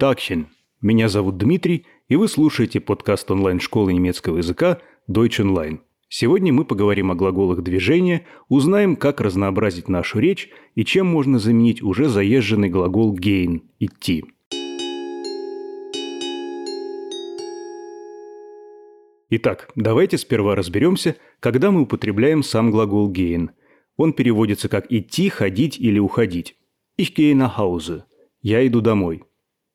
Такхен. Меня зовут Дмитрий, и вы слушаете подкаст онлайн-школы немецкого языка Deutsch Online. Сегодня мы поговорим о глаголах движения, узнаем, как разнообразить нашу речь и чем можно заменить уже заезженный глагол gehen – идти. Итак, давайте сперва разберемся, когда мы употребляем сам глагол gehen. Он переводится как идти, ходить или уходить. Ich gehe nach Hause. Я иду домой.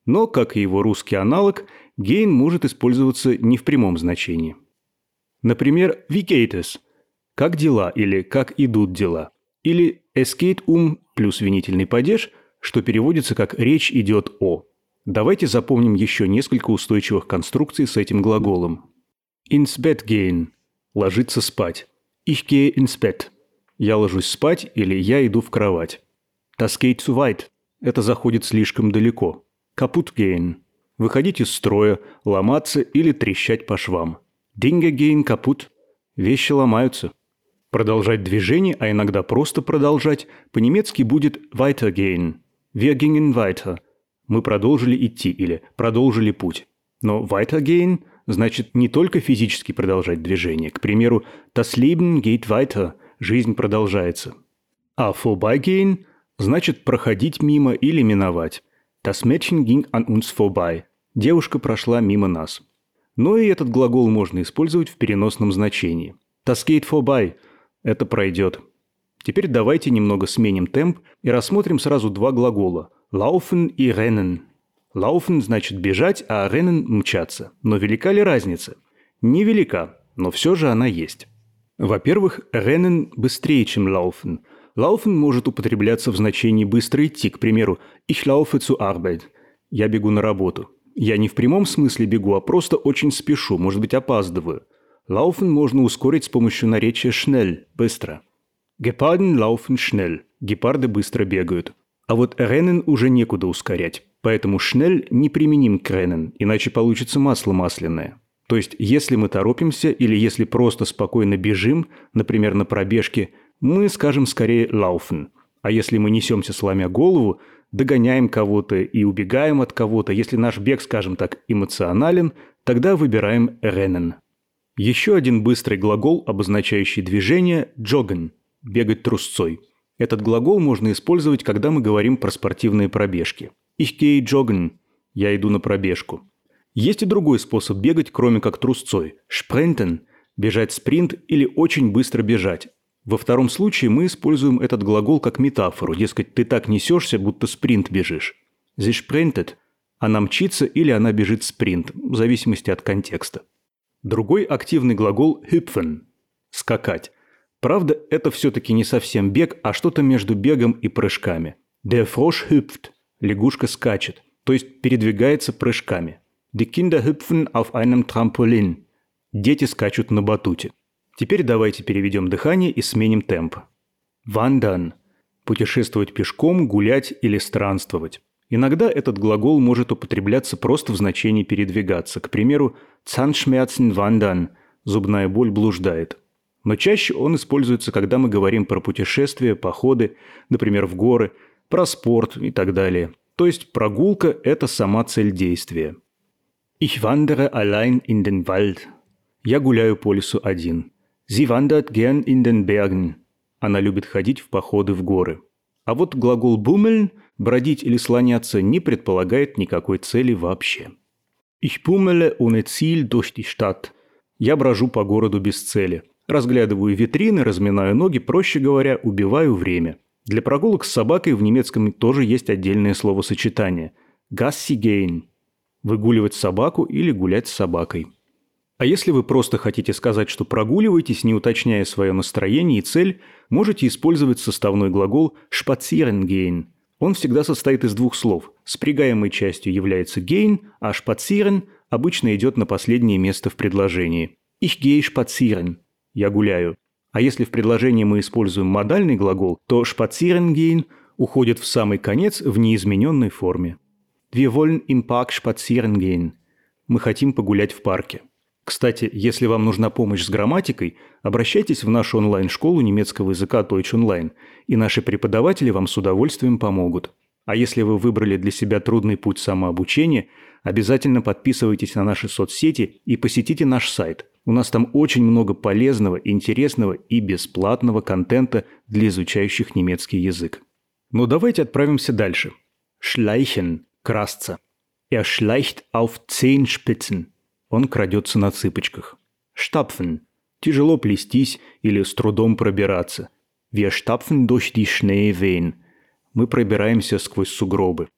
Но, как и его русский аналог, gehen может использоваться не в прямом значении. Например, es? Как дела или как идут дела? Или es geht um плюс винительный падеж, что переводится как речь идет о. Давайте запомним еще несколько устойчивых конструкций с этим глаголом. Ins Bett gehen – ложиться спать. Ich gehe ins Bett – я ложусь спать или я иду в кровать. Das geht zu weit – это заходит слишком далеко. Kaputt gehen – выходить из строя, ломаться или трещать по швам. Dinge gehen kaputt – вещи ломаются. Продолжать движение, а иногда просто продолжать, по-немецки будет weitergehen. Wir gingen weiter. Мы продолжили идти или продолжили путь. Но weitergehen – значит не только физически продолжать движение. К примеру, das Leben geht weiter – жизнь продолжается. А vorbeigehen – значит проходить мимо или миновать. Das Mädchen ging an uns vorbei – девушка прошла мимо нас. Но и этот глагол можно использовать в переносном значении. Das geht vorbei – это пройдет. Теперь давайте немного сменим темп и рассмотрим сразу два глагола – laufen и rennen – Laufen значит бежать, а rennen – мчаться. Но велика ли разница? Невелика, но все же она есть. Во-первых, rennen быстрее, чем laufen. Laufen может употребляться в значении «быстро идти», к примеру, «Ich laufe zu Arbeit» – «я бегу на работу». Я не в прямом смысле бегу, а просто очень спешу, может быть, опаздываю. Laufen можно ускорить с помощью наречия schnell – быстро. Geparden laufen schnell – гепарды быстро бегают. А вот rennen уже некуда ускорять. Поэтому шнель неприменим к Ренен, иначе получится масло масляное. То есть, если мы торопимся или если просто спокойно бежим, например, на пробежке, мы скажем скорее «laufen». А если мы несемся, сломя голову, догоняем кого-то и убегаем от кого-то, если наш бег, скажем так, эмоционален, тогда выбираем «rennen». Еще один быстрый глагол, обозначающий движение – «joggen» – «бегать трусцой». Этот глагол можно использовать, когда мы говорим про спортивные пробежки – Ich gehe joggen. Я иду на пробежку. Есть и другой способ бегать, кроме как трусцой. Sprinten – бежать спринт или очень быстро бежать. Во втором случае мы используем этот глагол как метафору, дескать, ты так несешься, будто спринт бежишь. Sie sprintet – она мчится или она бежит спринт, в зависимости от контекста. Другой активный глагол hüpfen – скакать. Правда, это все-таки не совсем бег, а что-то между бегом и прыжками. Der Frosch hüpft Лягушка скачет, то есть передвигается прыжками. Die Kinder hüpfen auf einem Trampolin. Дети скачут на батуте. Теперь давайте переведем дыхание и сменим темп. Wandern – путешествовать пешком, гулять или странствовать. Иногда этот глагол может употребляться просто в значении передвигаться. К примеру, Zahnschmerzen wandern – зубная боль блуждает. Но чаще он используется, когда мы говорим про путешествия, походы, например, в горы – про спорт и так далее. То есть прогулка – это сама цель действия. Ich wandere allein in den Wald. Я гуляю по лесу один. Sie wandert gern in den Bergen. Она любит ходить в походы в горы. А вот глагол bummeln – бродить или слоняться – не предполагает никакой цели вообще. Ich bummele ohne Ziel durch die Stadt. Я брожу по городу без цели. Разглядываю витрины, разминаю ноги, проще говоря, убиваю время – для прогулок с собакой в немецком тоже есть отдельное словосочетание – «gassigein» – выгуливать собаку или гулять с собакой. А если вы просто хотите сказать, что прогуливаетесь, не уточняя свое настроение и цель, можете использовать составной глагол «spazieren Он всегда состоит из двух слов. Спрягаемой частью является gehen, а spazieren обычно идет на последнее место в предложении. Ich gehe spazieren – я гуляю. А если в предложении мы используем модальный глагол, то spazieren уходит в самый конец в неизмененной форме. Wir wollen im Park spazieren gehen. Мы хотим погулять в парке. Кстати, если вам нужна помощь с грамматикой, обращайтесь в нашу онлайн-школу немецкого языка Deutsch Online, и наши преподаватели вам с удовольствием помогут. А если вы выбрали для себя трудный путь самообучения, обязательно подписывайтесь на наши соцсети и посетите наш сайт. У нас там очень много полезного, интересного и бесплатного контента для изучающих немецкий язык. Но ну, давайте отправимся дальше. Schleichen – красться. Er schleicht auf Zehenspitzen. Он крадется на цыпочках. Stapfen – тяжело плестись или с трудом пробираться. Wir stapfen durch die Schneewehen – мы пробираемся сквозь сугробы.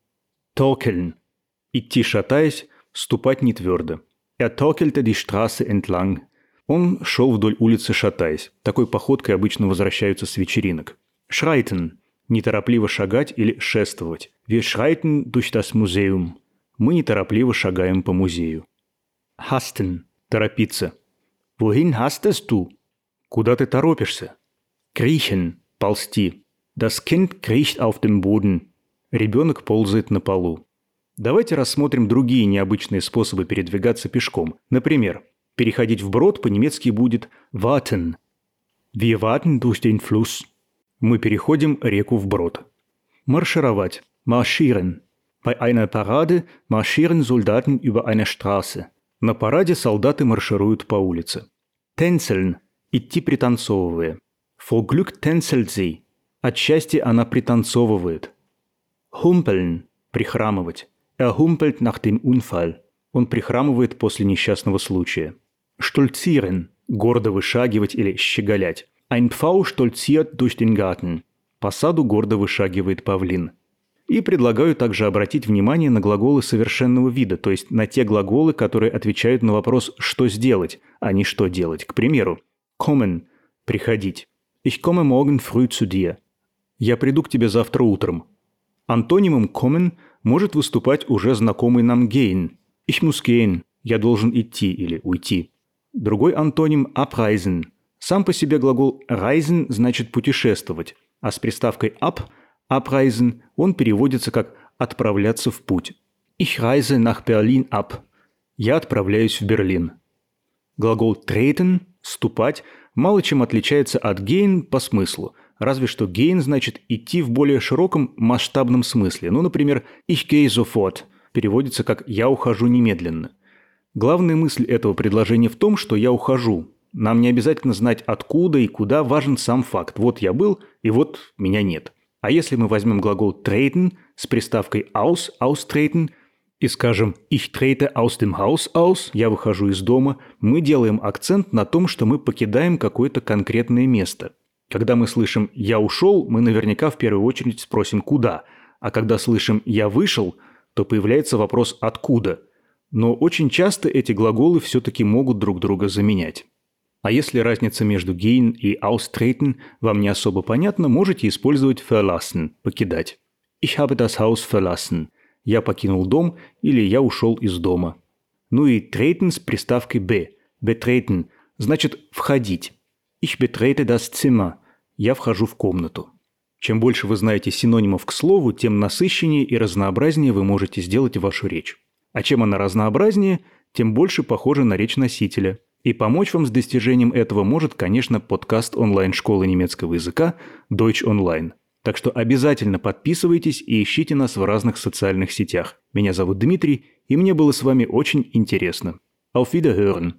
Torkeln – идти шатаясь, ступать не твердо. Er torkelte die Straße entlang. Он шел вдоль улицы шатаясь. Такой походкой обычно возвращаются с вечеринок. Schreiten – неторопливо шагать или шествовать. Wir schreiten durch das Museum. Мы неторопливо шагаем по музею. Hasten – торопиться. Wohin hastest du? Куда ты торопишься? Kriechen – ползти. Das Kind kriecht auf dem Boden. Ребенок ползает на полу. Давайте рассмотрим другие необычные способы передвигаться пешком. Например, переходить вброд по-немецки будет warten. Wir warten durch den Fluss. Мы переходим реку вброд. Маршировать. Marschieren. Bei einer Parade marschieren Soldaten über eine Straße. На параде солдаты маршируют по улице. Tänzeln. Идти пританцовывая. Tänzelt sie. От счастья она пританцовывает. Humpeln – прихрамывать. Er humpelt nach dem Unfall. Он прихрамывает после несчастного случая. Stolzieren – гордо вышагивать или щеголять. Ein Pfau stolziert durch den Garten. По саду гордо вышагивает павлин. И предлагаю также обратить внимание на глаголы совершенного вида, то есть на те глаголы, которые отвечают на вопрос «что сделать», а не «что делать». К примеру, kommen – приходить. Ich komme morgen früh zu dir. «Я приду к тебе завтра утром». Антонимом kommen может выступать уже знакомый нам gehen. Ich muss gehen. Я должен идти или уйти. Другой антоним abreisen. Сам по себе глагол reisen значит путешествовать, а с приставкой ab abreisen он переводится как отправляться в путь. Ich reise nach Berlin ab. Я отправляюсь в Берлин. Глагол treten – ступать мало чем отличается от gehen по смыслу – разве что gain значит идти в более широком масштабном смысле. Ну, например, ich gehe sofort переводится как «я ухожу немедленно». Главная мысль этого предложения в том, что я ухожу. Нам не обязательно знать откуда и куда, важен сам факт. Вот я был, и вот меня нет. А если мы возьмем глагол treten с приставкой aus, austreten, и скажем «ich trete aus dem Haus aus», «я выхожу из дома», мы делаем акцент на том, что мы покидаем какое-то конкретное место. Когда мы слышим «я ушел», мы наверняка в первую очередь спросим «куда?», а когда слышим «я вышел», то появляется вопрос «откуда?». Но очень часто эти глаголы все-таки могут друг друга заменять. А если разница между gehen и austreten вам не особо понятна, можете использовать verlassen – покидать. Ich habe das Haus verlassen. Я покинул дом или я ушел из дома. Ну и treten с приставкой be. Betreten – значит входить. Ich betrete das Zimmer. Я вхожу в комнату. Чем больше вы знаете синонимов к слову, тем насыщеннее и разнообразнее вы можете сделать вашу речь. А чем она разнообразнее, тем больше похожа на речь носителя. И помочь вам с достижением этого может, конечно, подкаст онлайн-школы немецкого языка Deutsch Online. Так что обязательно подписывайтесь и ищите нас в разных социальных сетях. Меня зовут Дмитрий, и мне было с вами очень интересно. Auf Wiederhören!